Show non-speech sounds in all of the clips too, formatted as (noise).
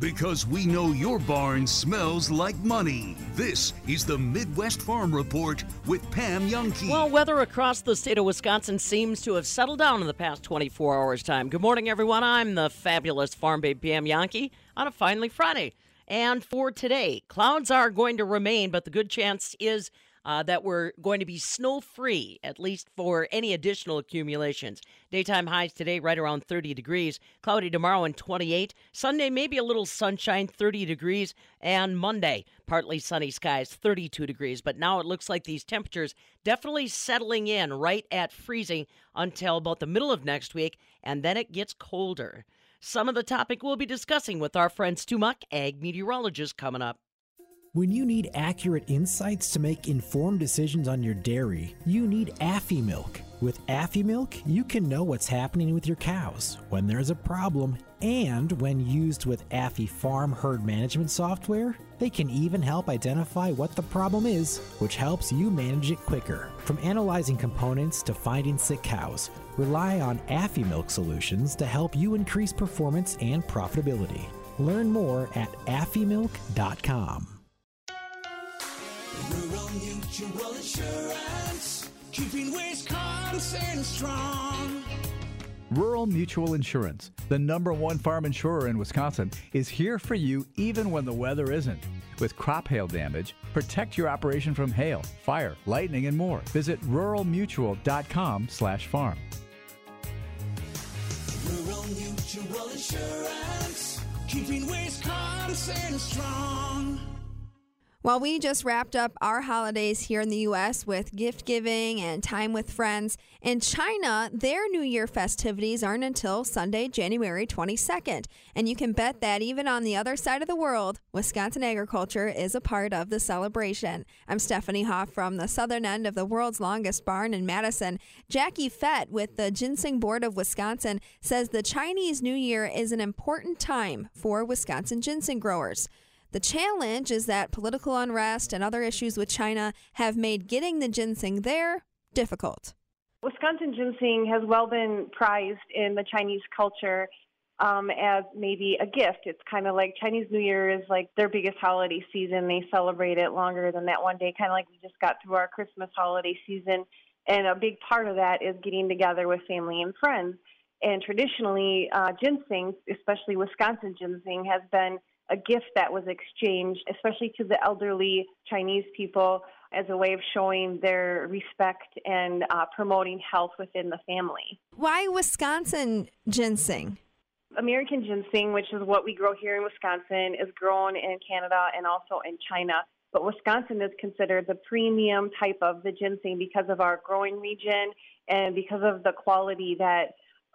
Because we know your barn smells like money. This is the Midwest Farm Report with Pam Jahnke. Well, weather across the state of Wisconsin seems to have settled down in the past 24 hours' time. Good morning, everyone. I'm the fabulous farm babe Pam Jahnke on a finally Friday. And for today, clouds are going to remain, but the good chance is uh, that we're going to be snow free, at least for any additional accumulations. Daytime highs today right around 30 degrees. Cloudy tomorrow and 28. Sunday, maybe a little sunshine, 30 degrees. And Monday, partly sunny skies, 32 degrees. But now it looks like these temperatures definitely settling in right at freezing until about the middle of next week, and then it gets colder. Some of the topic we'll be discussing with our friend Stu Muck, ag meteorologist, coming up. When you need accurate insights to make informed decisions on your dairy, you need Afimilk. With Afimilk, you can know what's happening with your cows, when there's a problem, and when used with AfiFarm herd management software, they can even help identify what the problem is, which helps you manage it quicker. From analyzing components to finding sick cows, rely on Afimilk solutions to help you increase performance and profitability. Learn more at afimilk.com. Rural Mutual Insurance, keeping Wisconsin strong. Rural Mutual Insurance, the number one farm insurer in Wisconsin, is here for you even when the weather isn't. With crop hail damage, protect your operation from hail, fire, lightning, and more. Visit ruralmutual.com/farm. Rural Mutual Insurance, keeping Wisconsin strong. Well, we just wrapped up our holidays here in the U.S. with gift giving and time with friends. In China, their New Year festivities aren't until Sunday, January 22nd. And you can bet that even on the other side of the world, Wisconsin agriculture is a part of the celebration. I'm Stephanie Hoff from the southern end of the world's longest barn in Madison. Jackie Fett with the Ginseng Board of Wisconsin says the Chinese New Year is an important time for Wisconsin ginseng growers. The challenge is that political unrest and other issues with China have made getting the ginseng there difficult. Wisconsin ginseng has well been prized in the Chinese culture um, as maybe a gift. It's kind of like Chinese New Year is like their biggest holiday season. They celebrate it longer than that one day, kind of like we just got through our Christmas holiday season. And a big part of that is getting together with family and friends. And traditionally, uh, ginseng, especially Wisconsin ginseng, has been a gift that was exchanged, especially to the elderly Chinese people, as a way of showing their respect and uh, promoting health within the family. Why Wisconsin ginseng? American ginseng, which is what we grow here in Wisconsin, is grown in Canada and also in China. But Wisconsin is considered the premium type of the ginseng because of our growing region and because of the quality that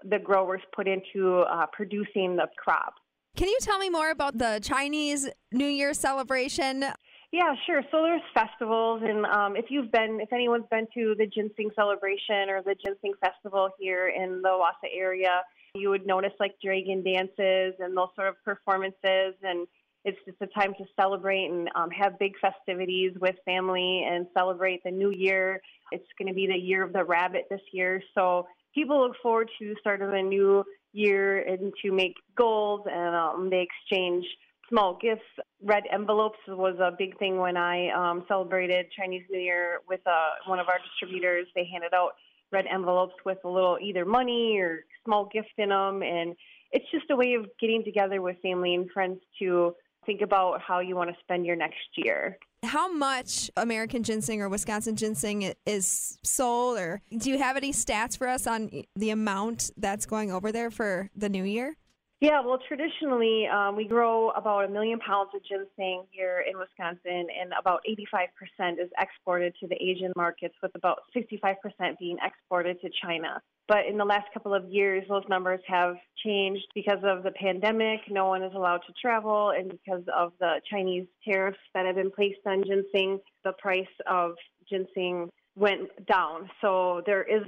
the growers put into uh, producing the crop. Can you tell me more about the Chinese New Year celebration? Yeah, sure. So there's festivals, and um, if you've been, if anyone's been to the ginseng celebration or the ginseng festival here in the Wausau area, you would notice like dragon dances and those sort of performances, and it's just a time to celebrate and um, have big festivities with family and celebrate the new year. It's going to be the year of the rabbit this year, so people look forward to sort of a new year and to make goals and um, they exchange small gifts. Red envelopes was a big thing when I um, celebrated Chinese New Year with uh, one of our distributors. They handed out red envelopes with a little either money or small gift in them, and it's just a way of getting together with family and friends to think about how you want to spend your next year. How much American ginseng or Wisconsin ginseng is sold, or do you have any stats for us on the amount that's going over there for the new year? Yeah, well, traditionally, um, we grow about a million pounds of ginseng here in Wisconsin, and about 85% is exported to the Asian markets, with about 65% being exported to China. But in the last couple of years, those numbers have changed because of the pandemic. No one is allowed to travel, and because of the Chinese tariffs that have been placed on ginseng, the price of ginseng went down. So there is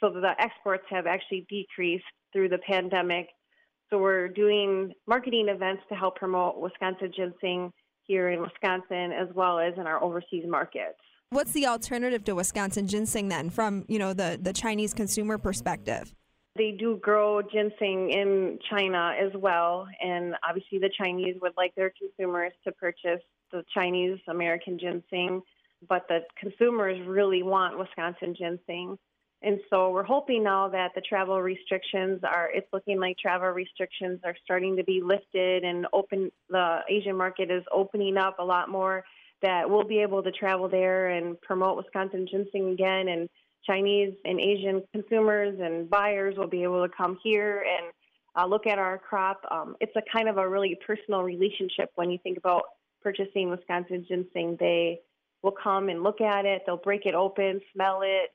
so the exports have actually decreased through the pandemic. So we're doing marketing events to help promote Wisconsin ginseng here in Wisconsin as well as in our overseas markets. What's the alternative to Wisconsin ginseng then from, you know, the, the Chinese consumer perspective? They do grow ginseng in China as well, and obviously the Chinese would like their consumers to purchase the Chinese American ginseng, but the consumers really want Wisconsin ginseng. And so we're hoping now that the travel restrictions are, it's looking like travel restrictions are starting to be lifted and open, the Asian market is opening up a lot more, that we'll be able to travel there and promote Wisconsin ginseng again. And Chinese and Asian consumers and buyers will be able to come here and uh, look at our crop. Um, it's a kind of a really personal relationship when you think about purchasing Wisconsin ginseng. They will come and look at it, they'll break it open, smell it,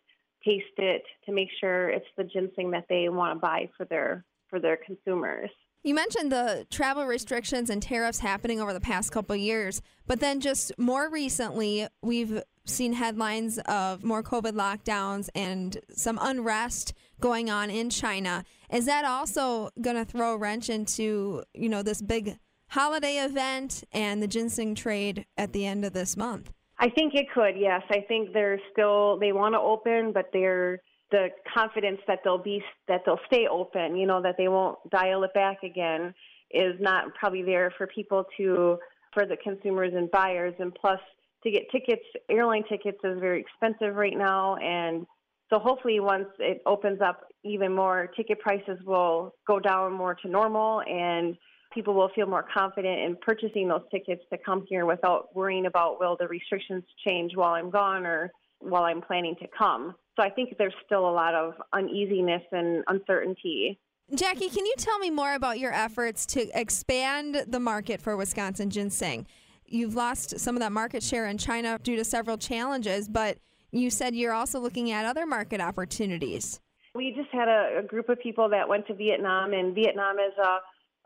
taste it to make sure it's the ginseng that they want to buy for their for their consumers. You mentioned the travel restrictions and tariffs happening over the past couple years, but then just more recently, we've seen headlines of more COVID lockdowns and some unrest going on in China. Is that also going to throw a wrench into, you know, this big holiday event and the ginseng trade at the end of this month? I think it could, yes. I think they're still they want to open, but they're the confidence that they'll be that they'll stay open, you know, that they won't dial it back again is not probably there for people to for the consumers and buyers. And plus to get tickets airline tickets is very expensive right now. And so hopefully once it opens up even more ticket prices will go down more to normal. And people will feel more confident in purchasing those tickets to come here without worrying about will the restrictions change while I'm gone or while I'm planning to come. So I think there's still a lot of uneasiness and uncertainty. Jackie, can you tell me more about your efforts to expand the market for Wisconsin ginseng? You've lost some of that market share in China due to several challenges, but you said you're also looking at other market opportunities. We just had a, a group of people that went to Vietnam, and Vietnam is a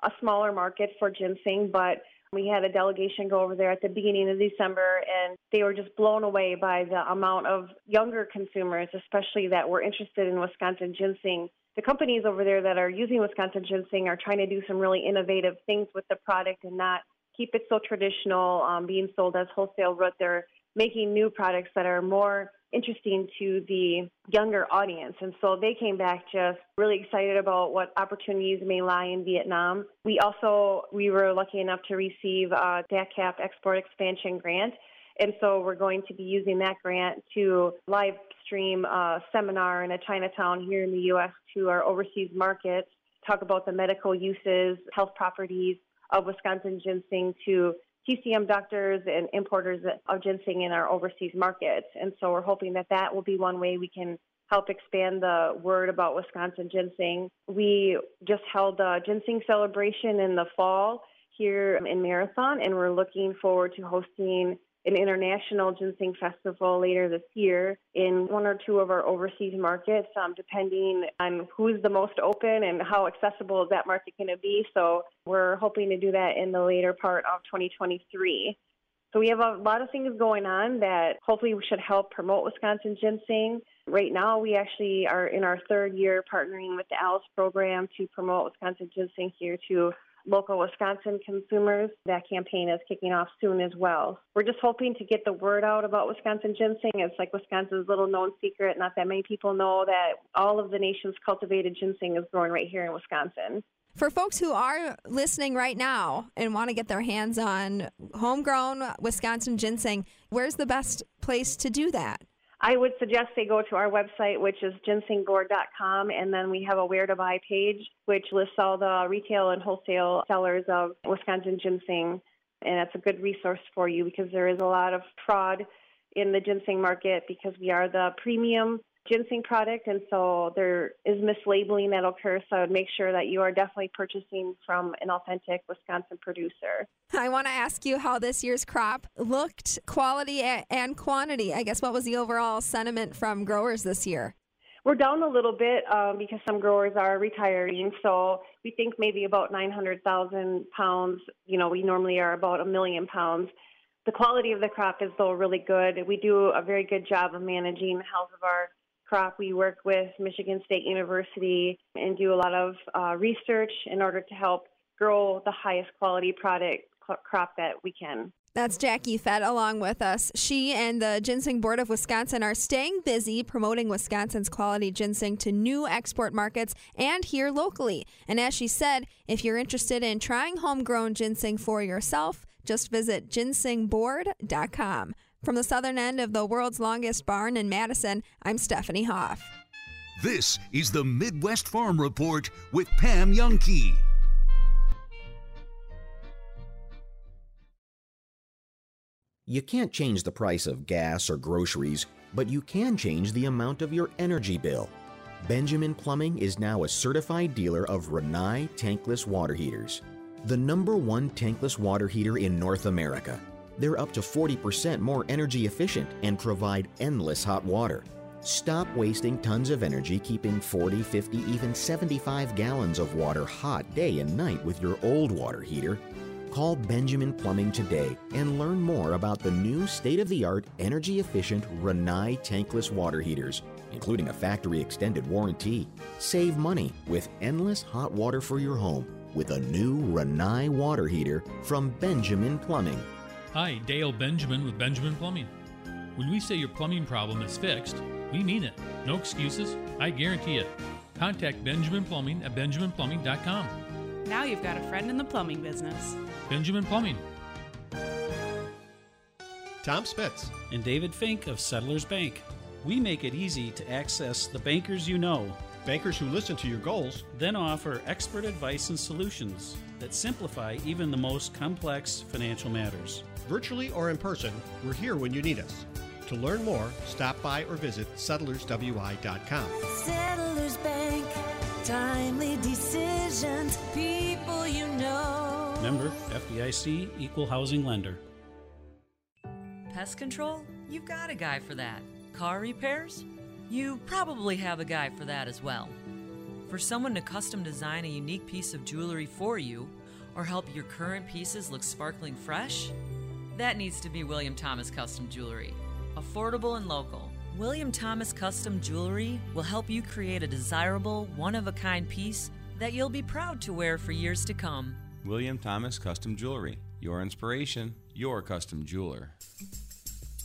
a smaller market for ginseng, but we had a delegation go over there at the beginning of December, and they were just blown away by the amount of younger consumers, especially that were interested in Wisconsin ginseng. The companies over there that are using Wisconsin ginseng are trying to do some really innovative things with the product and not keep it so traditional, um, being sold as wholesale root. They're making new products that are more interesting to the younger audience. And so they came back just really excited about what opportunities may lie in Vietnam. We also, we were lucky enough to receive a DATCP Export Expansion Grant. And so we're going to be using that grant to live stream a seminar in a Chinatown here in the U.S. to our overseas markets, talk about the medical uses, health properties of Wisconsin ginseng to TCM doctors and importers of ginseng in our overseas markets. And so we're hoping that that will be one way we can help expand the word about Wisconsin ginseng. We just held a ginseng celebration in the fall here in Marathon, and we're looking forward to hosting an international ginseng festival later this year in one or two of our overseas markets, um, depending on who's the most open and how accessible that market to be. So we're hoping to do that in the later part of 2023. So we have a lot of things going on that hopefully should help promote Wisconsin ginseng. Right now, we actually are in our third year partnering with the ALICE program to promote Wisconsin ginseng here to local Wisconsin consumers. That campaign is kicking off soon as well. We're just hoping to get the word out about Wisconsin ginseng. It's like Wisconsin's little known secret. Not that many people know that all of the nation's cultivated ginseng is grown right here in Wisconsin. For folks who are listening right now and want to get their hands on homegrown Wisconsin ginseng, where's the best place to do that? I would suggest they go to our website, which is ginsengboard.com, and then we have a where to buy page, which lists all the retail and wholesale sellers of Wisconsin ginseng. And that's a good resource for you because there is a lot of fraud in the ginseng market because we are the premium ginseng product, and so there is mislabeling that occurs. So I would make sure that you are definitely purchasing from an authentic Wisconsin producer. I want to ask you how this year's crop looked, quality and quantity. I guess what was the overall sentiment from growers this year? We're down a little bit um, because some growers are retiring. So we think maybe about 900,000 pounds. You know, we normally are about a million pounds. The quality of the crop is though really good. We do a very good job of managing the health of our crop, we work with Michigan State University and do a lot of uh, research in order to help grow the highest quality product crop that we can. That's Jackie Fett along with us. She and the Ginseng Board of Wisconsin are staying busy promoting Wisconsin's quality ginseng to new export markets and here locally. And as she said, if you're interested in trying homegrown ginseng for yourself, just visit ginsengboard.com. From the southern end of the world's longest barn in Madison, I'm Stephanie Hoff. This is the Midwest Farm Report with Pam Jahnke. You can't change the price of gas or groceries, but you can change the amount of your energy bill. Benjamin Plumbing is now a certified dealer of Rinnai tankless water heaters, the number one tankless water heater in North America. They're up to 40% more energy efficient and provide endless hot water. Stop wasting tons of energy keeping 40, 50, even 75 gallons of water hot day and night with your old water heater Call Benjamin Plumbing today and learn more about the new state of the art, energy efficient Rinnai tankless water heaters, including a factory extended warranty. Save money with endless hot water for your home with a new Rinnai water heater from Benjamin Plumbing. Hi, Dale Benjamin with Benjamin Plumbing. When we say your plumbing problem is fixed, we mean it. No excuses, I guarantee it. Contact Benjamin Plumbing at benjaminplumbing.com. Now you've got a friend in the plumbing business. Benjamin Plumbing. Tom Spitz. And David Fink of Settlers Bank. We make it easy to access the bankers you know. Bankers who listen to your goals. Then offer expert advice and solutions that simplify even the most complex financial matters. Virtually or in person, we're here when you need us. To learn more, stop by or visit settlerswi.com. Settlers Bank, timely decisions, people you know. Member FDIC Equal Housing Lender. Pest control? You've got a guy for that. Car repairs? You probably have a guy for that as well. For someone to custom design a unique piece of jewelry for you or help your current pieces look sparkling fresh? That needs to be William Thomas Custom Jewelry. Affordable and local. William Thomas Custom Jewelry will help you create a desirable, one of a kind piece that you'll be proud to wear for years to come. William Thomas Custom Jewelry. Your inspiration, your custom jeweler.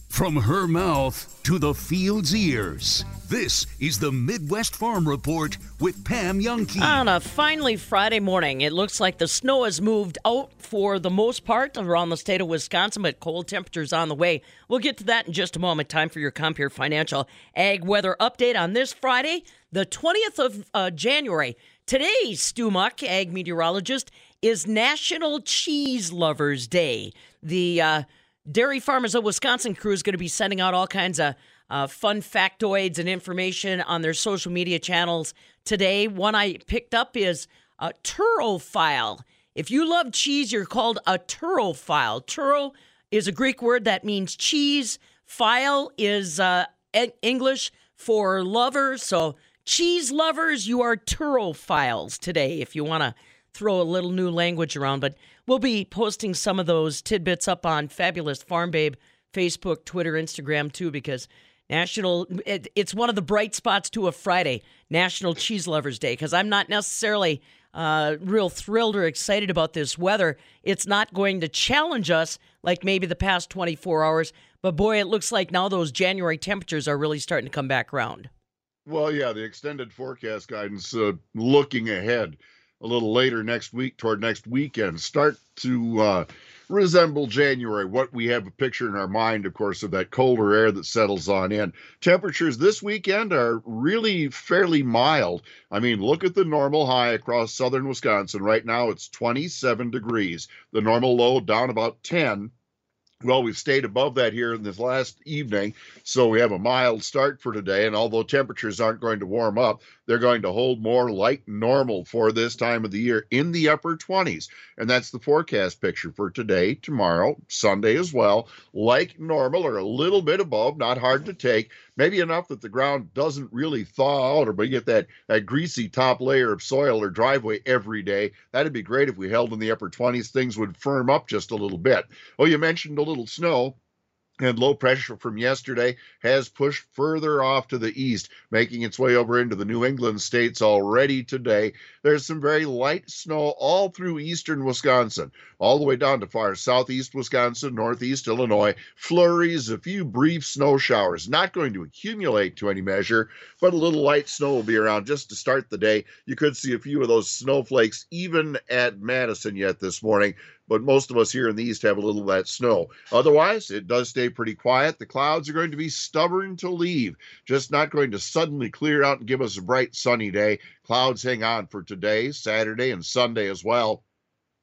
From her mouth to the field's ears, this is the Midwest Farm Report with Pam Jahnke. On a finally Friday morning, it looks like the snow has moved out for the most part around the state of Wisconsin, but cold temperatures on the way. We'll get to that in just a moment. Time for your Compeer Financial Ag Weather Update on this Friday, the 20th of uh, January. Today, Stu Muck, ag meteorologist, is National Cheese Lovers Day. The uh, Dairy Farmers of Wisconsin crew is going to be sending out all kinds of uh, fun factoids and information on their social media channels today. One I picked up is a turophile. If you love cheese, you're called a turophile. Turo is a Greek word that means cheese. Phile is uh, English for lover. So, cheese lovers, you are turophiles today if you want to throw a little new language around, but we'll be posting some of those tidbits up on Fabulous Farm Babe Facebook, Twitter, Instagram too, because National, it, it's one of the bright spots to a Friday, National Cheese Lovers Day, because I'm not necessarily uh, real thrilled or excited about this weather. It's not going to challenge us like maybe the past 24 hours, but boy, it looks like now those January temperatures are really starting to come back around. Well, yeah, the extended forecast guidance uh, looking ahead a little later next week toward next weekend start to uh, resemble January. What we have a picture in our mind, of course, of that colder air that settles on in. Temperatures this weekend are really fairly mild. I mean, look at the normal high across southern Wisconsin. Right now it's 27 degrees. The normal low down about 10 well, we've stayed above that here in this last evening, so we have a mild start for today. And although temperatures aren't going to warm up, they're going to hold more like normal for this time of the year in the upper 20s. And that's the forecast picture for today, tomorrow, Sunday as well. Like normal or a little bit above, not hard to take. Maybe enough that the ground doesn't really thaw out or but you get that, that greasy top layer of soil or driveway every day. That'd be great if we held in the upper 20s. Things would firm up just a little bit. Oh, you mentioned a little snow and low pressure from yesterday has pushed further off to the east, making its way over into the New England states already today. There's some very light snow all through eastern Wisconsin, all the way down to far southeast Wisconsin, northeast Illinois. Flurries, a few brief snow showers, not going to accumulate to any measure, but a little light snow will be around just to start the day. You could see a few of those snowflakes even at Madison yet this morning but most of us here in the east have a little of that snow. Otherwise, it does stay pretty quiet. The clouds are going to be stubborn to leave, just not going to suddenly clear out and give us a bright sunny day. Clouds hang on for today, Saturday, and Sunday as well.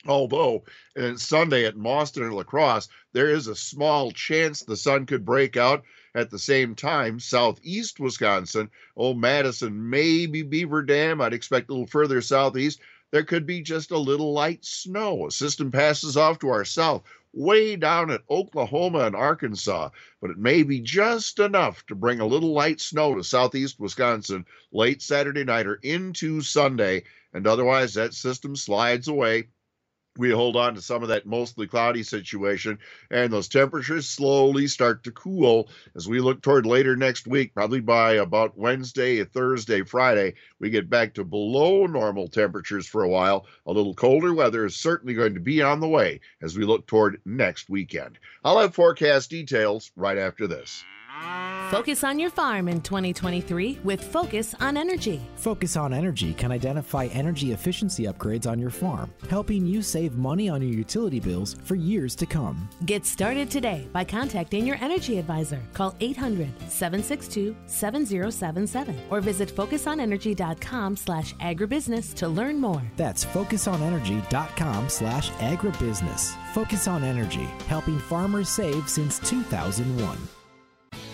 Although and Sunday at Mauston and La Crosse, there is a small chance the sun could break out at the same time. Southeast Wisconsin, old Madison, maybe Beaver Dam. I'd expect a little further southeast there could be just a little light snow. A system passes off to our south, way down at Oklahoma and Arkansas, but it may be just enough to bring a little light snow to southeast Wisconsin late Saturday night or into Sunday, and otherwise that system slides away we hold on to some of that mostly cloudy situation, and those temperatures slowly start to cool as we look toward later next week. Probably by about Wednesday, Thursday, Friday, we get back to below normal temperatures for a while. A little colder weather is certainly going to be on the way as we look toward next weekend. I'll have forecast details right after this. Focus on your farm in 2023 with Focus on Energy. Focus on Energy can identify energy efficiency upgrades on your farm, helping you save money on your utility bills for years to come. Get started today by contacting your energy advisor. Call 800 762 7077 or visit focusonenergy.com slash agribusiness to learn more. That's focusonenergy.com slash agribusiness. Focus on Energy, helping farmers save since 2001.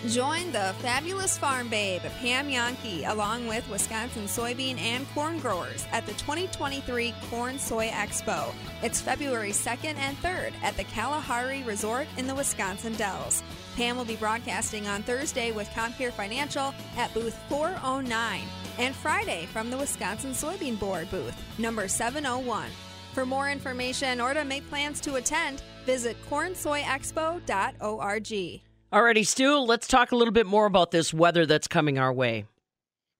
Join the fabulous farm babe, Pam Jahnke, along with Wisconsin soybean and corn growers at the 2023 Corn Soy Expo. It's February 2nd and 3rd at the Kalahari Resort in the Wisconsin Dells. Pam will be broadcasting on Thursday with Compeer Financial at booth 409 and Friday from the Wisconsin Soybean Board booth, number 701. For more information or to make plans to attend, visit cornsoyexpo.org. Alrighty, Stu, let's talk a little bit more about this weather that's coming our way.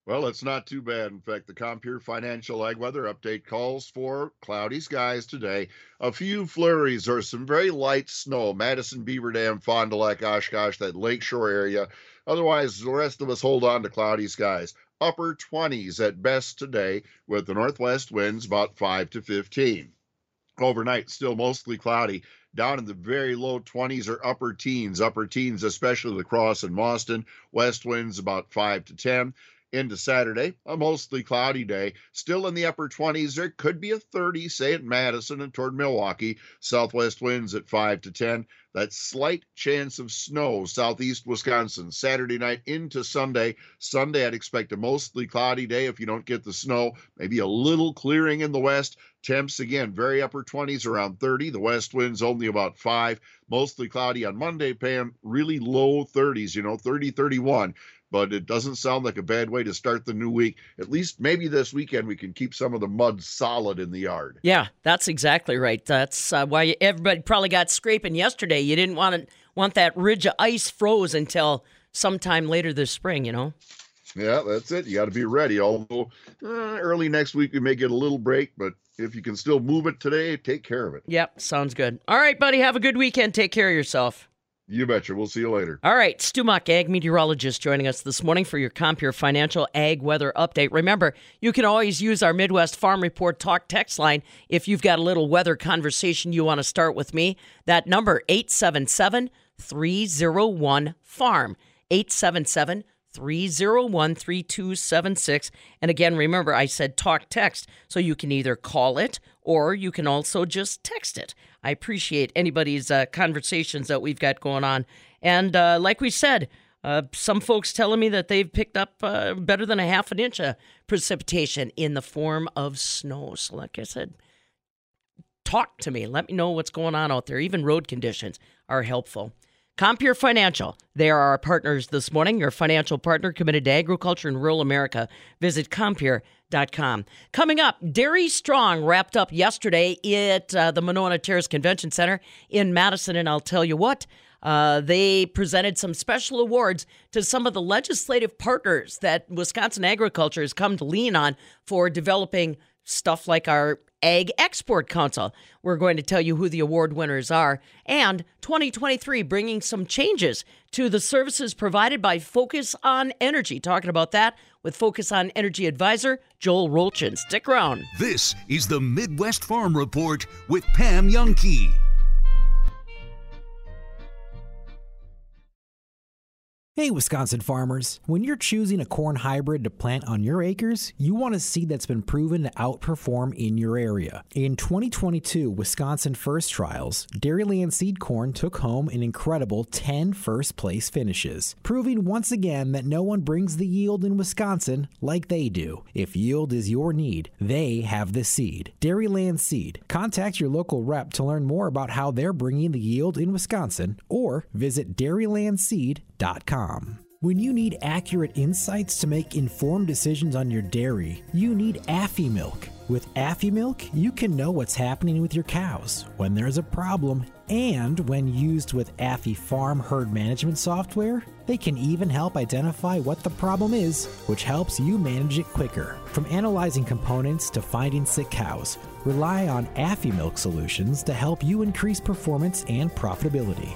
Well, it's not too bad. In fact, the Compeer Financial Ag Weather Update calls for cloudy skies today. A few flurries or some very light snow. Madison, Beaver Dam, Fond du Lac, Oshkosh, that lakeshore area. Otherwise, the rest of us hold on to cloudy skies. Upper 20s at best today, with the northwest winds about 5 to 15. Overnight, still mostly cloudy down in the very low 20s or upper teens, upper teens, especially La Crosse and Mauston. West winds about 5 to 10. Into Saturday, a mostly cloudy day. Still in the upper 20s. There could be a 30, say at Madison and toward Milwaukee. Southwest winds at 5 to 10. That slight chance of snow, southeast Wisconsin, Saturday night into Sunday. Sunday, I'd expect a mostly cloudy day if you don't get the snow. Maybe a little clearing in the west. Temps again, very upper 20s, around 30. The west winds only about 5. Mostly cloudy on Monday, Pam. Really low 30s, you know, 30, 31 but it doesn't sound like a bad way to start the new week. At least maybe this weekend we can keep some of the mud solid in the yard. Yeah, that's exactly right. That's uh, why everybody probably got scraping yesterday. You didn't want to want that ridge of ice froze until sometime later this spring, you know. Yeah, that's it. You got to be ready. Although uh, early next week we may get a little break, but if you can still move it today, take care of it. Yep, sounds good. All right, buddy. Have a good weekend. Take care of yourself. You betcha. We'll see you later. All right. Stu Muck, ag meteorologist, joining us this morning for your Compeer Financial Ag Weather Update. Remember, you can always use our Midwest Farm Report talk text line if you've got a little weather conversation you want to start with me. That number, 877 301 FARM. 877 301 3276. And again, remember, I said talk text, so you can either call it or you can also just text it. I appreciate anybody's uh, conversations that we've got going on. And uh, like we said, uh, some folks telling me that they've picked up uh, better than a half an inch of precipitation in the form of snow. So, like I said, talk to me. Let me know what's going on out there. Even road conditions are helpful. Compeer Financial. They are our partners this morning, your financial partner committed to agriculture in rural America. Visit Compeer.com. Coming up, Dairy Strong wrapped up yesterday at uh, the Monona Terrace Convention Center in Madison, and I'll tell you what, Uh, they presented some special awards to some of the legislative partners that Wisconsin agriculture has come to lean on for developing stuff like our Ag Export Council. We're going to tell you who the award winners are. And 2023 bringing some changes to the services provided by Focus on Energy. Talking about that with Focus on Energy advisor Joel Rolchin. Stick around. This is the Midwest Farm Report with Pam Jahnke. Hey, Wisconsin farmers. When you're choosing a corn hybrid to plant on your acres, you want a seed that's been proven to outperform in your area. In 2022 Wisconsin First Trials, Dairyland Seed Corn took home an incredible 10 first place finishes, proving once again that no one brings the yield in Wisconsin like they do. If yield is your need, they have the seed. Dairyland Seed. Contact your local rep to learn more about how they're bringing the yield in Wisconsin or visit dairylandseed.com. When you need accurate insights to make informed decisions on your dairy, you need Afimilk. With Afimilk, you can know what's happening with your cows, when there's a problem, and when used with AfiFarm herd management software, they can even help identify what the problem is, which helps you manage it quicker. From analyzing components to finding sick cows, rely on Afimilk solutions to help you increase performance and profitability.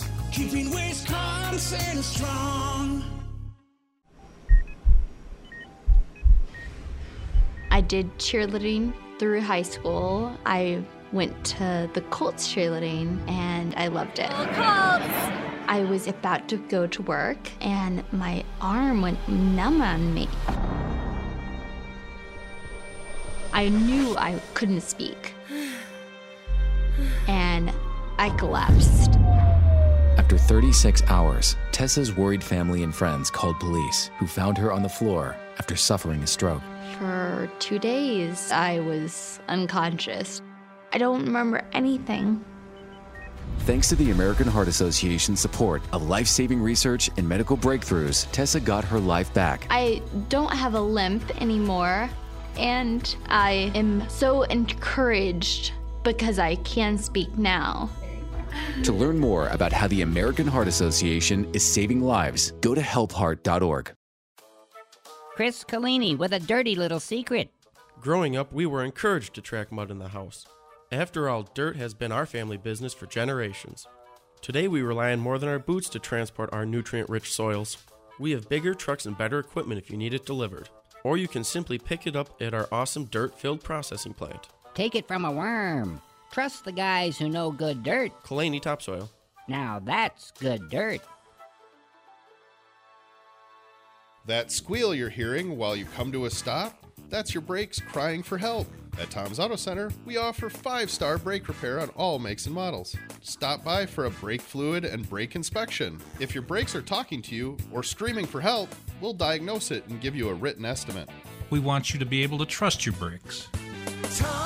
keeping Wisconsin strong. I did cheerleading through high school. I went to the Colts cheerleading and I loved it. I was about to go to work and my arm went numb on me. I knew I couldn't speak. (sighs) And I collapsed. After 36 hours, Tessa's worried family and friends called police, who found her on the floor after suffering a stroke. For two days, I was unconscious. I don't remember anything. Thanks to the American Heart Association's support of life saving research and medical breakthroughs, Tessa got her life back. I don't have a limp anymore, and I am so encouraged because I can speak now. To learn more about how the American Heart Association is saving lives, go to helpheart.org. Chris Collini with a dirty little secret. Growing up, we were encouraged to track mud in the house. After all, dirt has been our family business for generations. Today, we rely on more than our boots to transport our nutrient rich soils. We have bigger trucks and better equipment if you need it delivered. Or you can simply pick it up at our awesome dirt filled processing plant. Take it from a worm. Trust the guys who know good dirt. Kalani Topsoil. Now that's good dirt. That squeal you're hearing while you come to a stop? That's your brakes crying for help. At Tom's Auto Center, we offer five star brake repair on all makes and models. Stop by for a brake fluid and brake inspection. If your brakes are talking to you or screaming for help, we'll diagnose it and give you a written estimate. We want you to be able to trust your brakes. Tom's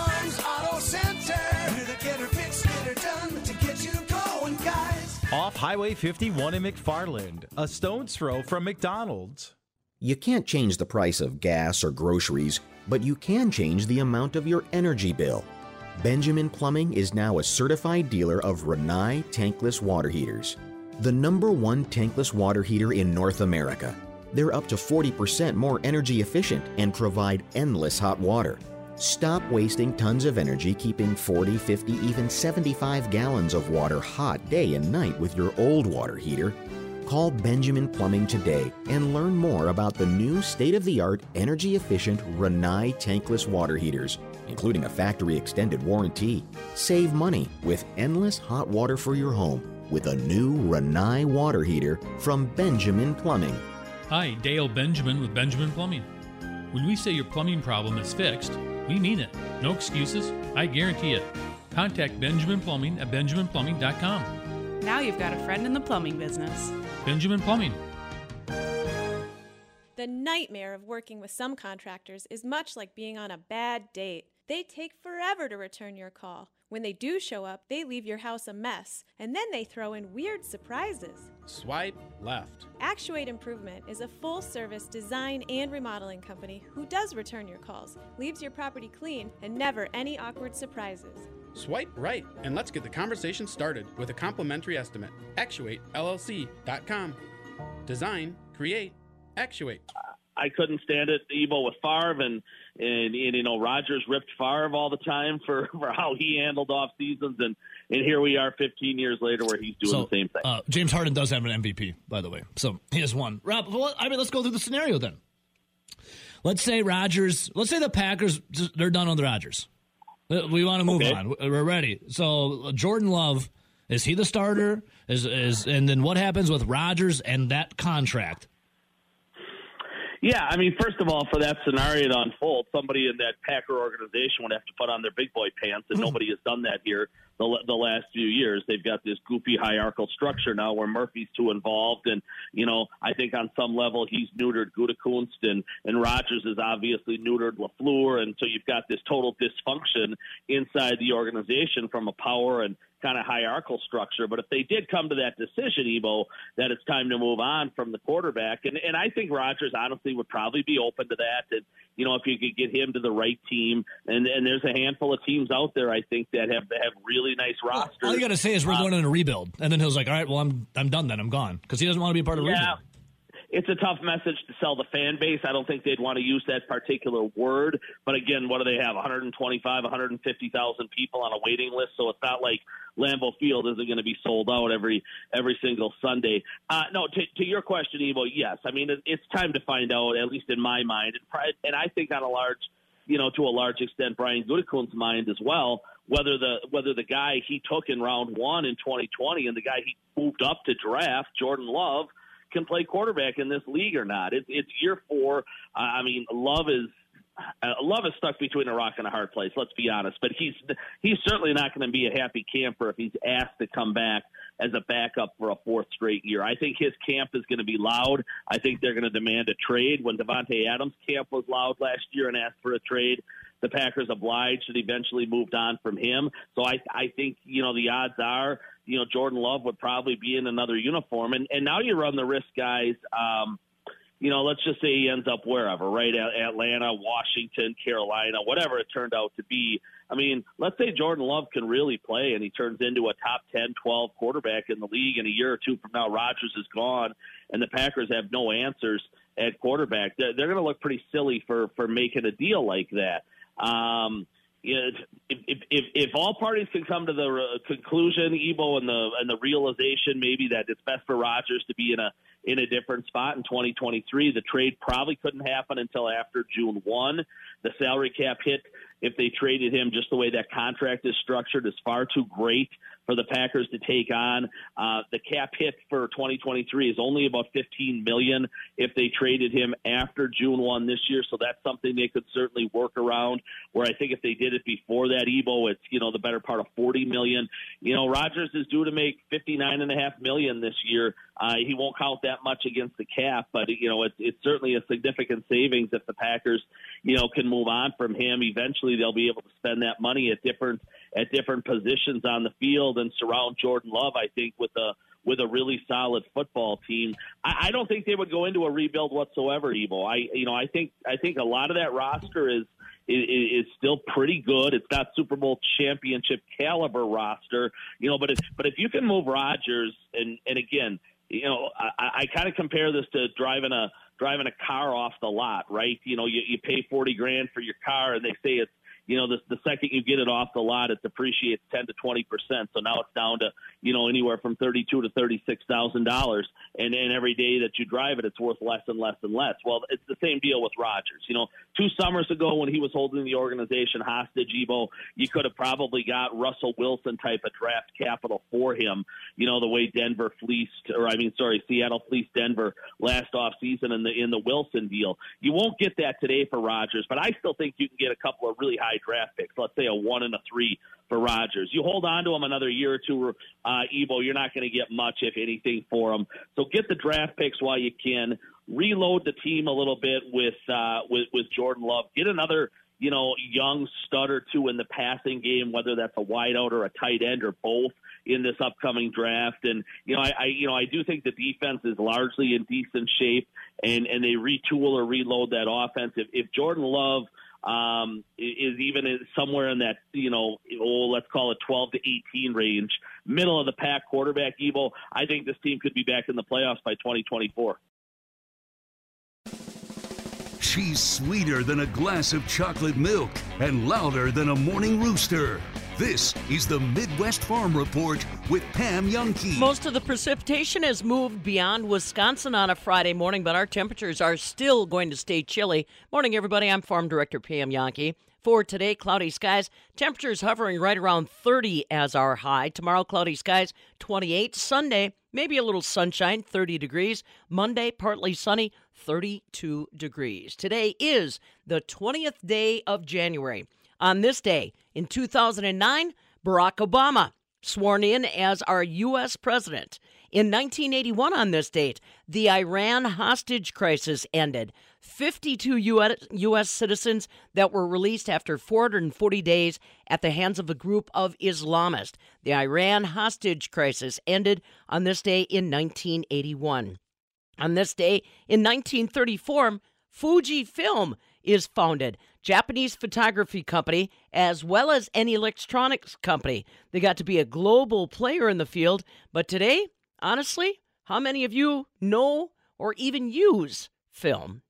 Off Highway 51 in McFarland, a stone's throw from McDonald's. You can't change the price of gas or groceries, but you can change the amount of your energy bill. Benjamin Plumbing is now a certified dealer of Rinnai tankless water heaters, the number one tankless water heater in North America. They're up to 40% more energy efficient and provide endless hot water. Stop wasting tons of energy keeping 40, 50, even 75 gallons of water hot day and night with your old water heater Call Benjamin Plumbing today and learn more about the new state of the art, energy efficient Rinnai tankless water heaters, including a factory extended warranty. Save money with endless hot water for your home with a new Rinnai water heater from Benjamin Plumbing. Hi, Dale Benjamin with Benjamin Plumbing. When we say your plumbing problem is fixed, we mean it. No excuses, I guarantee it. Contact Benjamin Plumbing at benjaminplumbing.com. Now you've got a friend in the plumbing business. Benjamin Plumbing. The nightmare of working with some contractors is much like being on a bad date. They take forever to return your call. When they do show up, they leave your house a mess, and then they throw in weird surprises. Swipe left. Actuate Improvement is a full service design and remodeling company who does return your calls, leaves your property clean, and never any awkward surprises. Swipe right, and let's get the conversation started with a complimentary estimate. ActuateLLC.com. Design, create, actuate. I couldn't stand it, Evo, with Favre, and, and, and you know Rodgers ripped Favre all the time for, (laughs) for how he handled off seasons, and and here we are, 15 years later, where he's doing So, the same thing. Uh, James Harden does have an MVP, by the way. So he has one. Rob, well, I mean, let's go through the scenario then. Let's say Rodgers. Let's say the Packers. They're done on the Rodgers. Uh, We want to move Okay. on. We're ready. So Jordan Love is he the starter? Is is and then what happens with Rodgers and that contract? Yeah, I mean, first of all, for that scenario to unfold, somebody in that Packer organization would have to put on their big boy pants, and (laughs) nobody has done that here the, the last few years. They've got this goofy hierarchical structure now where Murphy's too involved, and you know, I think on some level he's neutered Gutekunst, and and Rodgers is obviously neutered LaFleur, and so you've got this total dysfunction inside the organization from a power and kind of hierarchical structure. But if they did come to that decision, Evo, that it's time to move on from the quarterback, and and I think Rodgers honestly would probably be open to that. And you know, if you could get him to the right team, and and there's a handful of teams out there I think that have have really nice rosters. All you got to say is we're Uh, going in a rebuild, and then he was like, "All right, well, I'm I'm done. Then I'm gone," because he doesn't want to be a part of the Yeah. rebuild. It's a tough message to sell the fan base. I don't think they'd want to use that particular word. But again, what do they have? 125, 150,000 people on a waiting list. So it's not like Lambeau Field isn't going to be sold out every every single Sunday. Uh, no, to, to your question, Evo, yes. I mean, it, it's time to find out, at least in my mind, and, and I think on a large, you know, to a large extent, Brian Gutekunst's mind as well, whether the whether the guy he took in round one in 2020 and the guy he moved up to draft, Jordan Love, can play quarterback in this league or not. It's it's year four. I mean, Love is. Uh, Love is stuck between a rock and a hard place. Let's be honest, but he's he's certainly not going to be a happy camper if he's asked to come back as a backup for a fourth straight year. I think his camp is going to be loud. I think they're going to demand a trade. When Davante Adams' camp was loud last year and asked for a trade, the Packers obliged and eventually moved on from him. So I I think you know the odds are you know Jordan Love would probably be in another uniform, and and now you run the risk, guys. Um, you know, let's just say he ends up wherever, right? At Atlanta, Washington, Carolina, whatever it turned out to be. I mean, let's say Jordan Love can really play and he turns into a top 10, 12 quarterback in the league in a year or two from now. Rodgers is gone and the Packers have no answers at quarterback. They're, they're going to look pretty silly for, for making a deal like that. Um, you know, if, if, if, if all parties can come to the uh, conclusion, Evo, and the and the realization maybe that it's best for Rodgers to be in a in a different spot in 2023, the trade probably couldn't happen until after June 1. The salary cap hit if they traded him just the way that contract is structured is far too great for the Packers to take on. Uh, the cap hit for 2023 is only about 15 million if they traded him after June 1 this year. So that's something they could certainly work around. Where I think if they did it before that, Evo, it's you know the better part of 40 million. You know, Rodgers is due to make 59 and a half million this year. Uh, he won't count that much against the cap, but you know it's it's certainly a significant savings if the Packers, you know, can move on from him. Eventually, they'll be able to spend that money at different at different positions on the field and surround Jordan Love. I think with a with a really solid football team. I, I don't think they would go into a rebuild whatsoever, Evo. I you know I think I think a lot of that roster is is, is still pretty good. It's not Super Bowl championship caliber roster, you know. But if but if you can move Rodgers and and again, you know, I, I kind of compare this to driving a driving a car off the lot, right? You know, you, you pay forty grand for your car, and they say it's you know, the, the second you get it off the lot, it depreciates 10 to 20 percent. So now it's down to, you know, anywhere from 32 to 36 thousand dollars. And then every day that you drive it, it's worth less and less and less. Well, it's the same deal with Rodgers. You know, two summers ago when he was holding the organization hostage, Evo, you could have probably got Russell Wilson type of draft capital for him. You know, the way Denver fleeced, or I mean, sorry, Seattle fleeced Denver last off season in the in the Wilson deal. You won't get that today for Rodgers, but I still think you can get a couple of really high high draft picks. Let's say a one and a three for Rodgers. You hold on to him another year or two, uh, Evo, you're not going to get much, if anything, for him. So get the draft picks while you can. Reload the team a little bit with uh, with with Jordan Love. Get another you know, young stud or two in the passing game, whether that's a wideout or a tight end or both in this upcoming draft. And you know, I, I you know I do think the defense is largely in decent shape, and and they retool or reload that offense. If, if Jordan Love um, is even somewhere in that, you know, oh, let's call it 12 to 18 range, middle of the pack quarterback evil. I think this team could be back in the playoffs by 2024. She's sweeter than a glass of chocolate milk and louder than a morning rooster. This is the Midwest Farm Report with Pam Jahnke. Most of the precipitation has moved beyond Wisconsin on a Friday morning, but our temperatures are still going to stay chilly. Morning, everybody. I'm Farm Director Pam Jahnke. For today, cloudy skies. Temperatures hovering right around 30 as our high. Tomorrow, cloudy skies, 28. Sunday, maybe a little sunshine, 30 degrees. Monday, partly sunny, 32 degrees. Today is the 20th day of January. On this day, in 2009, Barack Obama sworn in as our U.S. president. In 1981, on this date, the Iran hostage crisis ended. 52 U.S. citizens that were released after 440 days at the hands of a group of Islamists. The Iran hostage crisis ended on this day in 1981. On this day in 1934, Fujifilm is founded. Japanese photography company as well as an electronics company. They got to be a global player in the field, but today, honestly, how many of you know or even use film?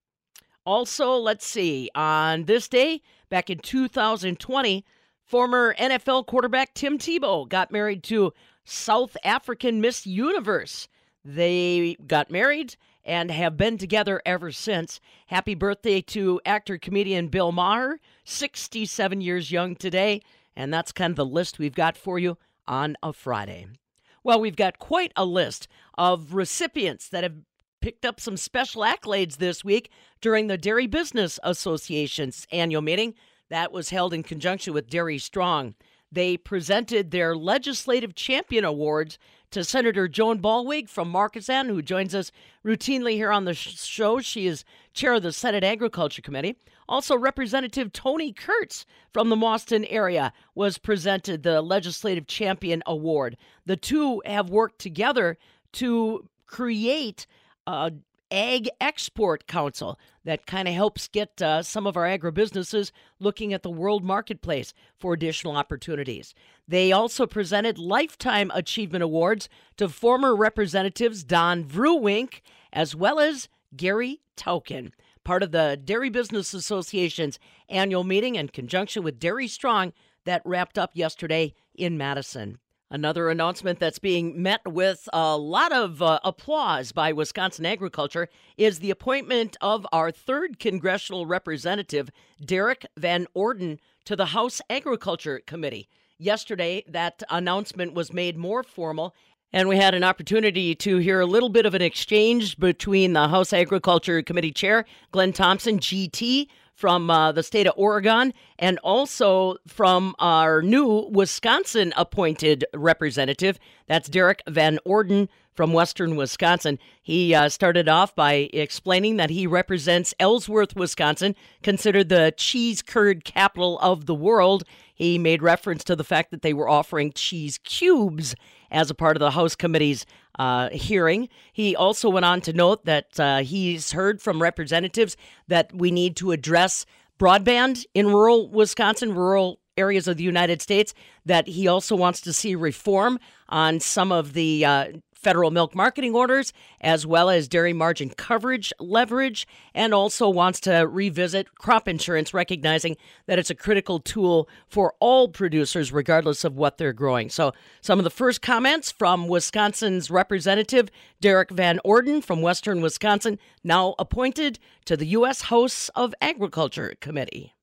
Also, let's see, on this day, back in 2020, former NFL quarterback Tim Tebow got married to South African Miss Universe. They got married and have been together ever since. Happy birthday to actor comedian Bill Maher, 67 years young today. And that's kind of the list we've got for you on a Friday. Well, we've got quite a list of recipients that have picked up some special accolades this week during the Dairy Business Association's annual meeting that was held in conjunction with Dairy Strong. They presented their Legislative Champion Awards to Senator Joan Ballweg from Markesan, who joins us routinely here on the show. She is chair of the Senate Agriculture Committee. Also, Representative Tony Kurtz from the Mauston area was presented the Legislative Champion Award. The two have worked together to create a Ag Export Council that kind of helps get uh, some of our agribusinesses looking at the world marketplace for additional opportunities. They also presented Lifetime Achievement Awards to former representatives Don Vruwink as well as Gary Tauchen, part of the Dairy Business Association's annual meeting in conjunction with Dairy Strong that wrapped up yesterday in Madison. Another announcement that's being met with a lot of uh, applause by Wisconsin agriculture is the appointment of our third congressional representative, Derrick Van Orden, to the House Agriculture Committee. Yesterday, that announcement was made more formal, and we had an opportunity to hear a little bit of an exchange between the House Agriculture Committee Chair, Glenn Thompson, GT, from uh, the state of Oregon and also from our new Wisconsin appointed representative. That's Derrick Van Orden from Western Wisconsin. He uh, started off by explaining that he represents Ellsworth, Wisconsin, considered the cheese curd capital of the world. He made reference to the fact that they were offering cheese cubes as a part of the House Committee's uh, hearing. He also went on to note that uh, he's heard from representatives that we need to address broadband in rural Wisconsin, rural areas of the United States, that he also wants to see reform on some of the uh, federal milk marketing orders, as well as dairy margin coverage leverage, and also wants to revisit crop insurance, recognizing that it's a critical tool for all producers, regardless of what they're growing. So, some of the first comments from Wisconsin's representative, Derrick Van Orden from Western Wisconsin, now appointed to the U.S. House of Agriculture Committee.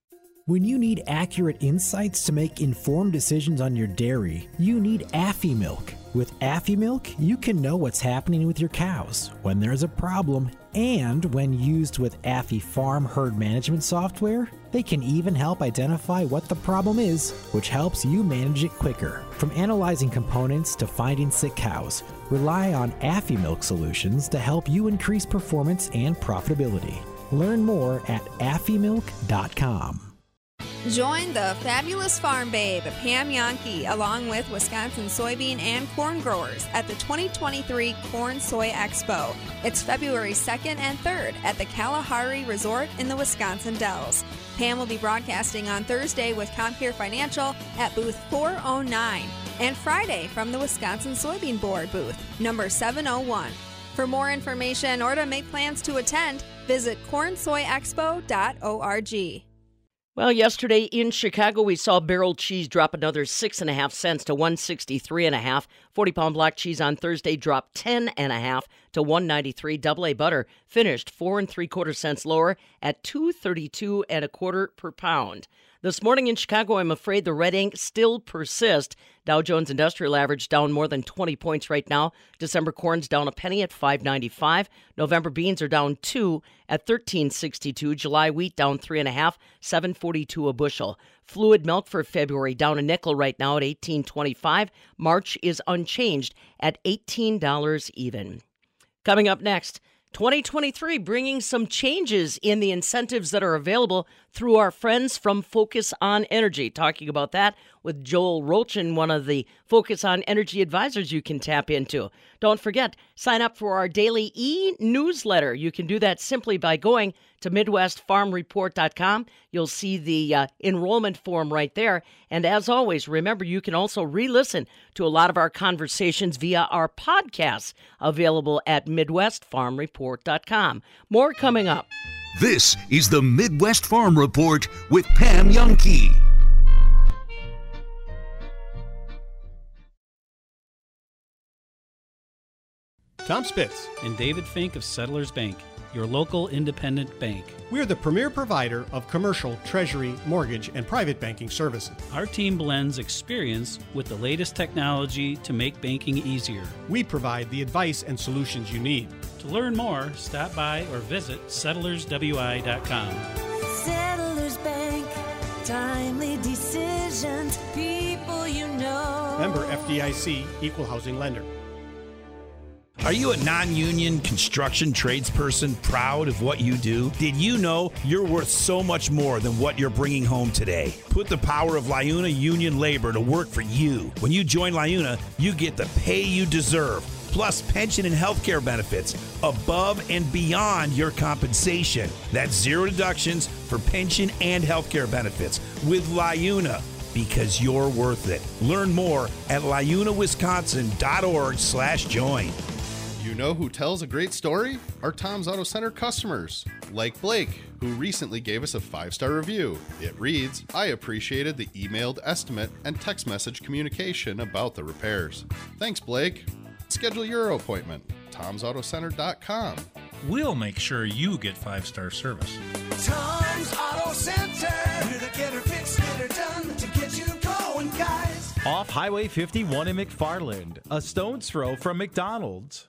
When you need accurate insights to make informed decisions on your dairy, you need Affy Afimilk. With Affy Afimilk, you can know what's happening with your cows, when there's a problem, and when used with AfiFarm herd management software, They can even help identify what the problem is, which helps you manage it quicker. From analyzing components to finding sick cows, rely on Afimilk solutions to help you increase performance and profitability. Learn more at afimilk.com. Join the fabulous farm babe, Pam Jahnke, along with Wisconsin soybean and corn growers at the 2023 Corn Soy Expo. It's February 2nd and 3rd at the Kalahari Resort in the Wisconsin Dells. Pam will be broadcasting on Thursday with Compeer Financial at booth 409 and Friday from the Wisconsin Soybean Board booth, number 701. For more information or to make plans to attend, visit cornsoyexpo.org. Well, yesterday in Chicago, we saw barrel cheese drop another six and a half cents to one sixty three and a half. Forty pound block cheese on Thursday dropped ten and a half to one ninety three. Double A butter finished four and three quarter cents lower at two thirty two and a quarter per pound. This morning in Chicago, I'm afraid the red ink still persists. Dow Jones Industrial Average down more than 20 points right now. December corn's down a penny at 5.95. November beans are down two at 13.62. July wheat down three and a half, 7.42 a bushel. Fluid milk for February down a nickel right now at 18.25. March is unchanged at $18 even. Coming up next. 2023 bringing some changes in the incentives that are available through our friends from Focus on Energy. Talking about that with Joel Rolchin, one of the Focus on Energy advisors you can tap into. Don't forget, sign up for our daily e newsletter. You can do that simply by going to MidwestFarmReport.com. You'll see the uh, enrollment form right there. And as always, remember you can also re listen to a lot of our conversations via our podcasts available at MidwestFarmReport.com. More coming up. This is the Midwest Farm Report with Pam Jahnke. Tom Spitz and David Fink of Settlers Bank, your local independent bank. We are the premier provider of commercial, treasury, mortgage, and private banking services. Our team blends experience with the latest technology to make banking easier. We provide the advice and solutions you need. To learn more, stop by or visit settlerswi.com. Settlers Bank, timely decisions, people you know. Member FDIC, Equal Housing Lender. Are you a non union construction tradesperson proud of what you do? Did you know you're worth so much more than what you're bringing home today? Put the power of Liuna Union Labor to work for you. When you join Liuna, you get the pay you deserve, plus pension and health care benefits above and beyond your compensation. That's zero deductions for pension and health care benefits with Liuna because you're worth it. Learn more at liunawisconsin.org slash join. You know who tells a great story? Our Tom's Auto Center customers, like Blake, who recently gave us a five star review. It reads I appreciated the emailed estimate and text message communication about the repairs. Thanks, Blake. Schedule your appointment. Tom'sAutoCenter.com. We'll make sure you get five star service. Tom's Auto Center. Here to get her fixed, get her done, to get you going, guys. Off Highway 51 in McFarland, a stone's throw from McDonald's.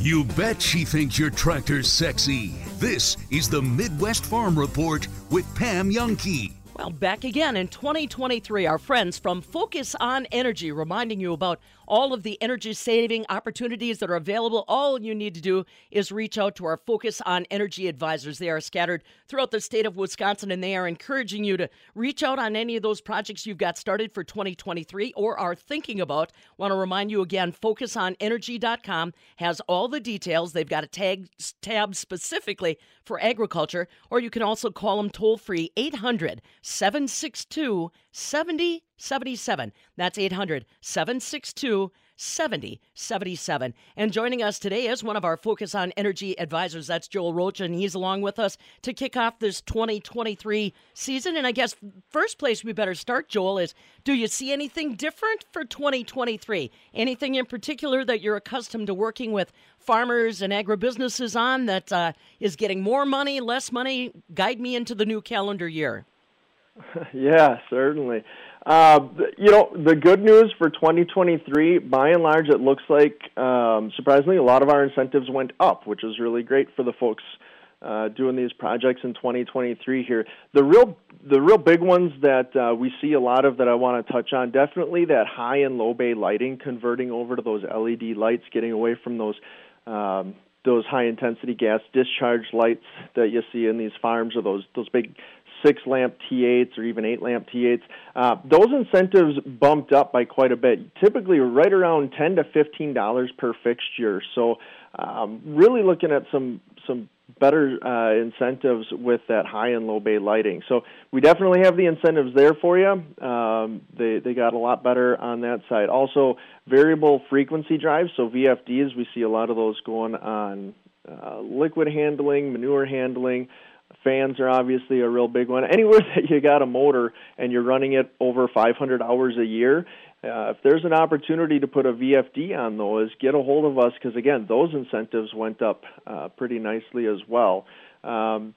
You bet she thinks your tractor's sexy. This is the Midwest Farm Report with Pam Jahnke. Well, back again in 2023, our friends from Focus on Energy reminding you about all of the energy saving opportunities that are available. All you need to do is reach out to our Focus on Energy advisors. They are scattered throughout the state of Wisconsin and they are encouraging you to reach out on any of those projects you've got started for 2023 or are thinking about. Want to remind you again, focusonenergy.com has all the details. They've got a tag tab specifically for agriculture, or you can also call them toll free 800 762 7077. That's 800 762 7077. And joining us today is one of our Focus on Energy advisors. That's Joel Roach, and he's along with us to kick off this 2023 season. And I guess first place we better start, Joel, is do you see anything different for 2023? Anything in particular that you're accustomed to working with farmers and agribusinesses on that uh, is getting more money, less money? Guide me into the new calendar year. (laughs) yeah, certainly. Uh, you know, the good news for 2023, by and large, it looks like um, surprisingly a lot of our incentives went up, which is really great for the folks uh, doing these projects in 2023 here. The real the real big ones that uh, we see a lot of that I want to touch on definitely that high and low bay lighting converting over to those LED lights, getting away from those um, those high intensity gas discharge lights that you see in these farms or those those big six lamp T8s or even eight lamp T8s. Uh, those incentives bumped up by quite a bit, typically right around ten to fifteen dollars per fixture. So, um, really looking at some some better uh, incentives with that high and low bay lighting. So we definitely have the incentives there for you. Um, they they got a lot better on that side. Also, variable frequency drives, so VFDs. We see a lot of those going on uh, liquid handling, manure handling. Fans are obviously a real big one. Anywhere (laughs) that you got a motor and you're running it over 500 hours a year, uh, if there's an opportunity to put a VFD on those, get a hold of us because again, those incentives went up uh, pretty nicely as well. Um,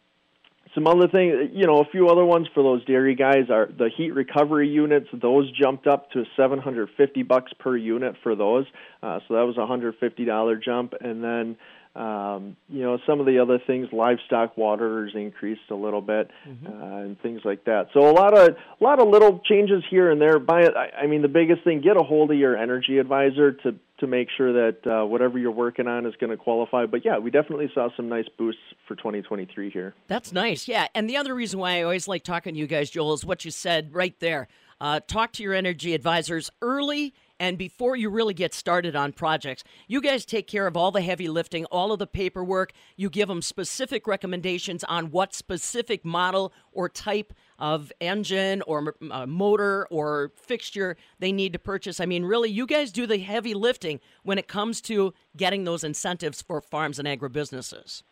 some other things, you know, a few other ones for those dairy guys are the heat recovery units. Those jumped up to 750 bucks per unit for those, uh, so that was a hundred fifty dollar jump. And then um, you know, some of the other things, livestock waters increased a little bit, mm-hmm. uh, and things like that. So a lot of a lot of little changes here and there. By I, I mean, the biggest thing: get a hold of your energy advisor to to make sure that uh, whatever you're working on is going to qualify. But yeah, we definitely saw some nice boosts for 2023 here. That's nice. Yeah, and the other reason why I always like talking to you guys, Joel, is what you said right there. Uh, talk to your energy advisors early and before you really get started on projects, you guys take care of all the heavy lifting, all of the paperwork. You give them specific recommendations on what specific model or type of engine or uh, motor or fixture they need to purchase. I mean, really, you guys do the heavy lifting when it comes to getting those incentives for farms and agribusinesses.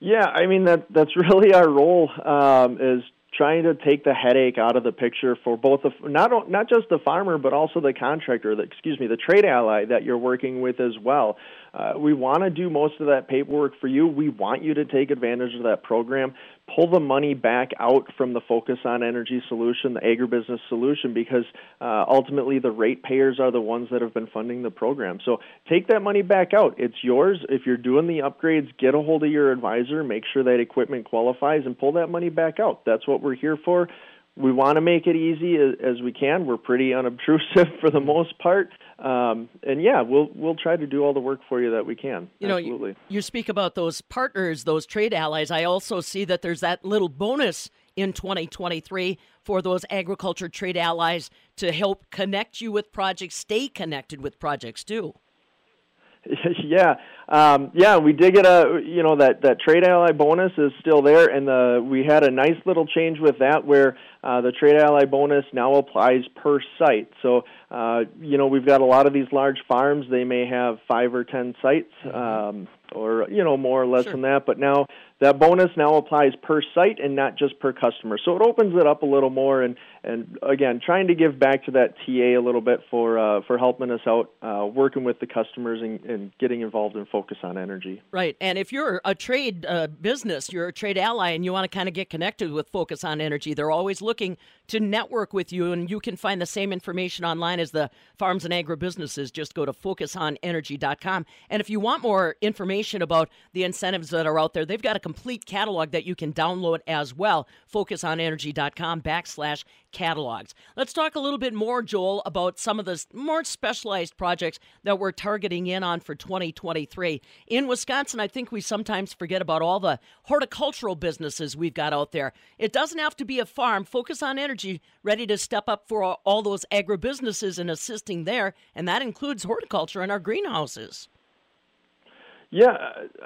Yeah, I mean that that's (laughs) really our role um, is trying to take the headache out of the picture for both the not not just the farmer but also the contractor the excuse me the trade ally that you're working with as well. Uh, we want to do most of that paperwork for you. We want you to take advantage of that program pull the money back out from the focus on energy solution, the agribusiness solution, because uh, ultimately the ratepayers are the ones that have been funding the program. So take that money back out. It's yours. If you're doing the upgrades, get a hold of your advisor, make sure that equipment qualifies, and pull that money back out. That's what we're here for we want to make it easy as, as, we can. We're pretty unobtrusive (laughs) for the most part, um, and yeah, we'll we'll try to do all the work for you that we can. You know, you, you, speak about those partners, those trade allies. I also see that there's that little bonus in 2023 for those agriculture trade allies to help connect you with projects, stay connected with projects too. (laughs) yeah, um, yeah, we did get a you know that that trade ally bonus is still there, and the we had a nice little change with that where uh, the trade ally bonus now applies per site. So uh, you know we've got a lot of these large farms; they may have five or ten sites. Mm-hmm. Um, or you know more or less sure. than that. But now that bonus now applies per site and not just per customer. So it opens it up a little more, and and again, trying to give back to that TA a little bit for uh, for helping us out, uh, working with the customers and, and, getting involved in focus on energy. Right, and if you're a trade uh, business, you're a trade ally, and you want to kind of get connected with Focus on Energy, they're always looking to network with you, and you can find the same information online as the farms and agribusinesses. Just go to focusonenergy.com, and if you want more information about the incentives that are out there, they've got a complete catalog that you can download as well. Focusonenergy.com backslash catalogs. Let's talk a little bit more, Joel, about some of the more specialized projects that we're targeting in on for 2023. In Wisconsin, I think we sometimes forget about all the horticultural businesses we've got out there. It doesn't have to be a farm. Focus on Energy ready to step up for all those agribusinesses and assisting there, and that includes horticulture and our greenhouses. Yeah,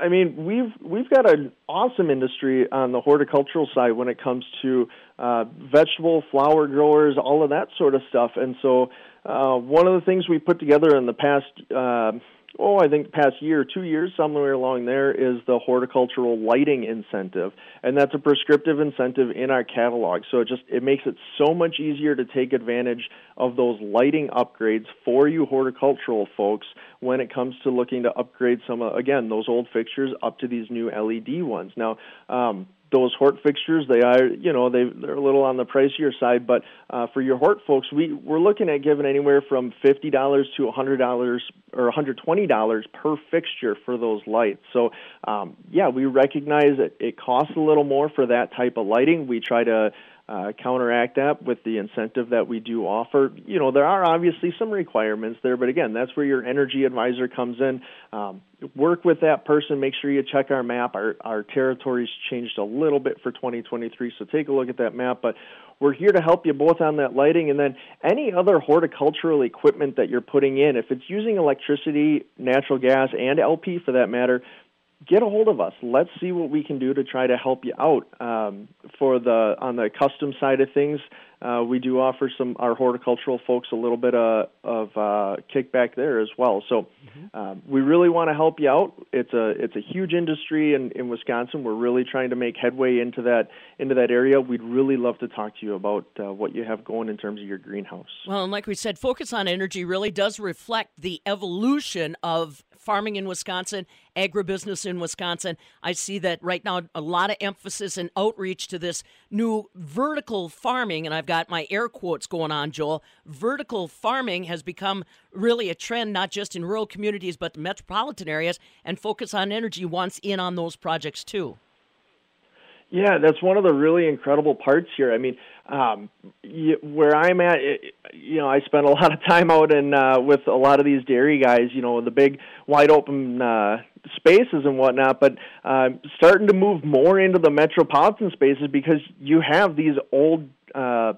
I mean we've we've got an awesome industry on the horticultural side when it comes to uh, vegetable, flower growers, all of that sort of stuff. And so, uh, one of the things we put together in the past uh, oh, I think past year, two years, somewhere along there, is the horticultural lighting incentive, and that's a prescriptive incentive in our catalog. So it just it makes it so much easier to take advantage of those lighting upgrades for you horticultural folks when it comes to looking to upgrade some again those old fixtures up to these new LED ones. Now. Um, those hort fixtures they are you know they they're a little on the pricier side but uh, for your hort folks we we're looking at giving anywhere from fifty dollars to a hundred dollars or a hundred twenty dollars per fixture for those lights. So um, yeah we recognize that it costs a little more for that type of lighting. We try to uh, counteract that with the incentive that we do offer. You know, there are obviously some requirements there, but again, that's where your energy advisor comes in. Um, work with that person. Make sure you check our map. Our our territory's changed a little bit for 2023, so take a look at that map. But we're here to help you both on that lighting and then any other horticultural equipment that you're putting in. If it's using electricity, natural gas, and LP for that matter, get a hold of us. Let's see what we can do to try to help you out. Um, for the on the custom side of things, uh, we do offer some our horticultural folks a little bit of, of uh, kickback there as well. So um, we really want to help you out. It's a it's a huge industry in, in Wisconsin. We're really trying to make headway into that into that area. We'd really love to talk to you about uh, what you have going in terms of your greenhouse. Well, and like we said, focus on energy really does reflect the evolution of farming in Wisconsin, agribusiness in Wisconsin. I see that right now a lot of emphasis and outreach to this new vertical farming, and I've got my air quotes going on, Joel. Vertical farming has become really a trend, not just in rural communities, but metropolitan areas, and Focus on Energy wants in on those projects too. Yeah, that's one of the really incredible parts here. I mean, um, you, where I'm at, it, you know, I spend a (laughs) lot of time out in uh, with a lot of these dairy guys. You know, the big wide open uh, spaces and whatnot. But uh, starting to move more into the metropolitan spaces because you have these old. Uh,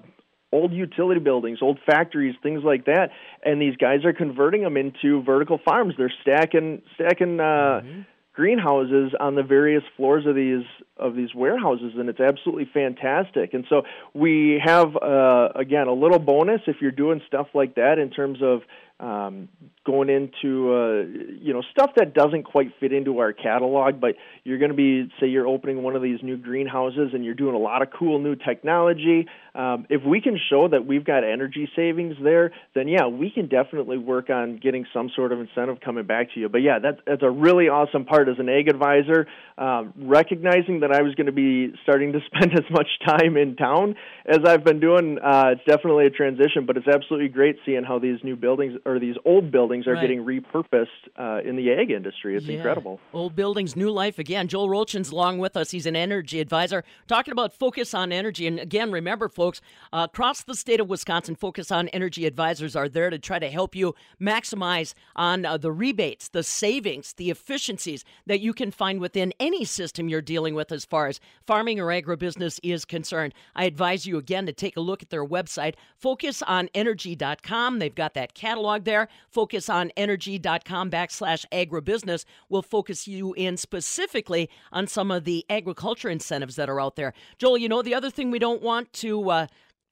old utility buildings, old factories, things like that, and these guys are converting them into vertical farms. They're stacking stacking uh, mm-hmm greenhouses on the various floors of these of these warehouses and it's absolutely fantastic. And so we have uh, again a little bonus if you're doing stuff like that in terms of um, going into uh, you know stuff that doesn't quite fit into our catalog, but you're going to be say you're opening one of these new greenhouses and you're doing a lot of cool new technology. Um, if we can show that we've got energy savings there, then yeah, we can definitely work on getting some sort of incentive coming back to you. But yeah, that's that's a really awesome part as an ag advisor, um, recognizing that I was going to be starting to (laughs) spend as much time in town as I've been doing. Uh, it's definitely a transition, but it's absolutely great seeing how these new buildings or these old buildings are right. getting repurposed uh, in the ag industry. It's yeah. incredible. Old buildings, new life again. Joel Rochin's along with us. He's an energy advisor talking about focus on energy. And again, remember, folks, uh, across the state of Wisconsin, focus on energy advisors are there to try to help you maximize on uh, the rebates, the savings, the efficiencies that you can find within any system you're dealing with as far as farming or agribusiness is concerned. I advise you again to take a look at their website, focusonenergy.com. They've got that catalog blog there, focusonenergy.com backslash agribusiness, will focus you in specifically on some of the agriculture incentives that are out there. Joel, you know, the other thing we don't want to uh,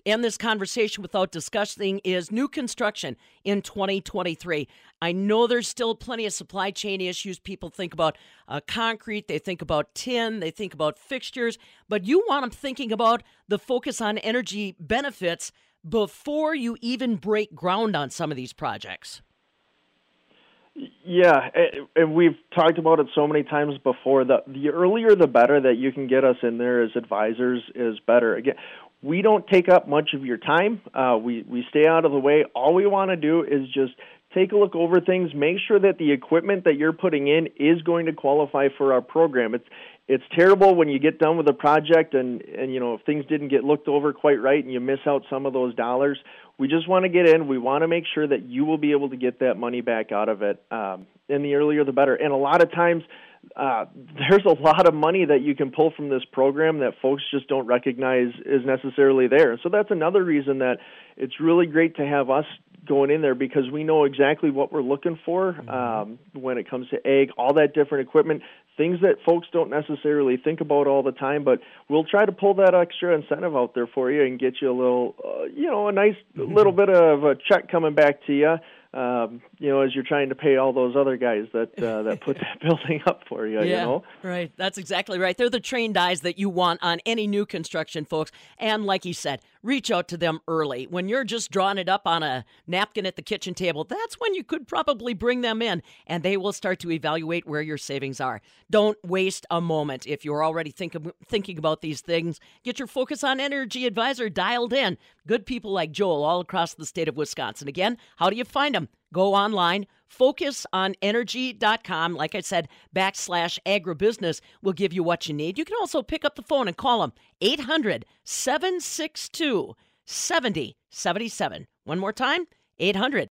end this conversation without discussing is new construction in 2023. I know there's still plenty of supply chain issues. People think about uh, concrete, they think about tin, they think about fixtures, but you want them thinking about the focus on energy benefits before you even break ground on some of these projects. Yeah, and we've talked about it so many times before. The the earlier the better that you can get us in there as advisors is better. Again, we don't take up much of your time. Uh, we we stay out of the way. All we want to do is just take a look over things, make sure that the equipment that you're putting in is going to qualify for our program. It's it's terrible when you get done with a project and and you know if things didn't get looked over quite right and you miss out some of those dollars we just want to get in we want to make sure that you will be able to get that money back out of it um, and the earlier the better and a lot of times uh, (laughs) there's a lot of money that you can pull from this program that folks just don't recognize is necessarily there. So that's another reason that it's really great to have us going in there because we know exactly what we're looking for um, when it comes to egg, all that different equipment, things that folks don't necessarily think about all the time. But we'll try to pull that extra incentive out there for you and get you a little, uh, you know, a nice little bit of a check coming back to you um, you know, as you're trying to pay all those other guys that uh, that put (laughs) that building up for you. Yeah, you know, right. That's exactly right. They're the trained eyes that you want on any new construction, folks. And like he said, reach out to them early. When you're just drawing it up on a napkin at the kitchen table, that's when you could probably bring them in, and they will start to evaluate where your savings are. Don't waste a moment if you're already thinking thinking about these things. Get your Focus on Energy advisor dialed in. Good people like Joel all across the state of Wisconsin. Again, how do you find them? Go online, focusonenergy.com. Like I said, backslash agribusiness will give you what you need. You can also pick up the phone and call them 800 762 7077. One more time, 800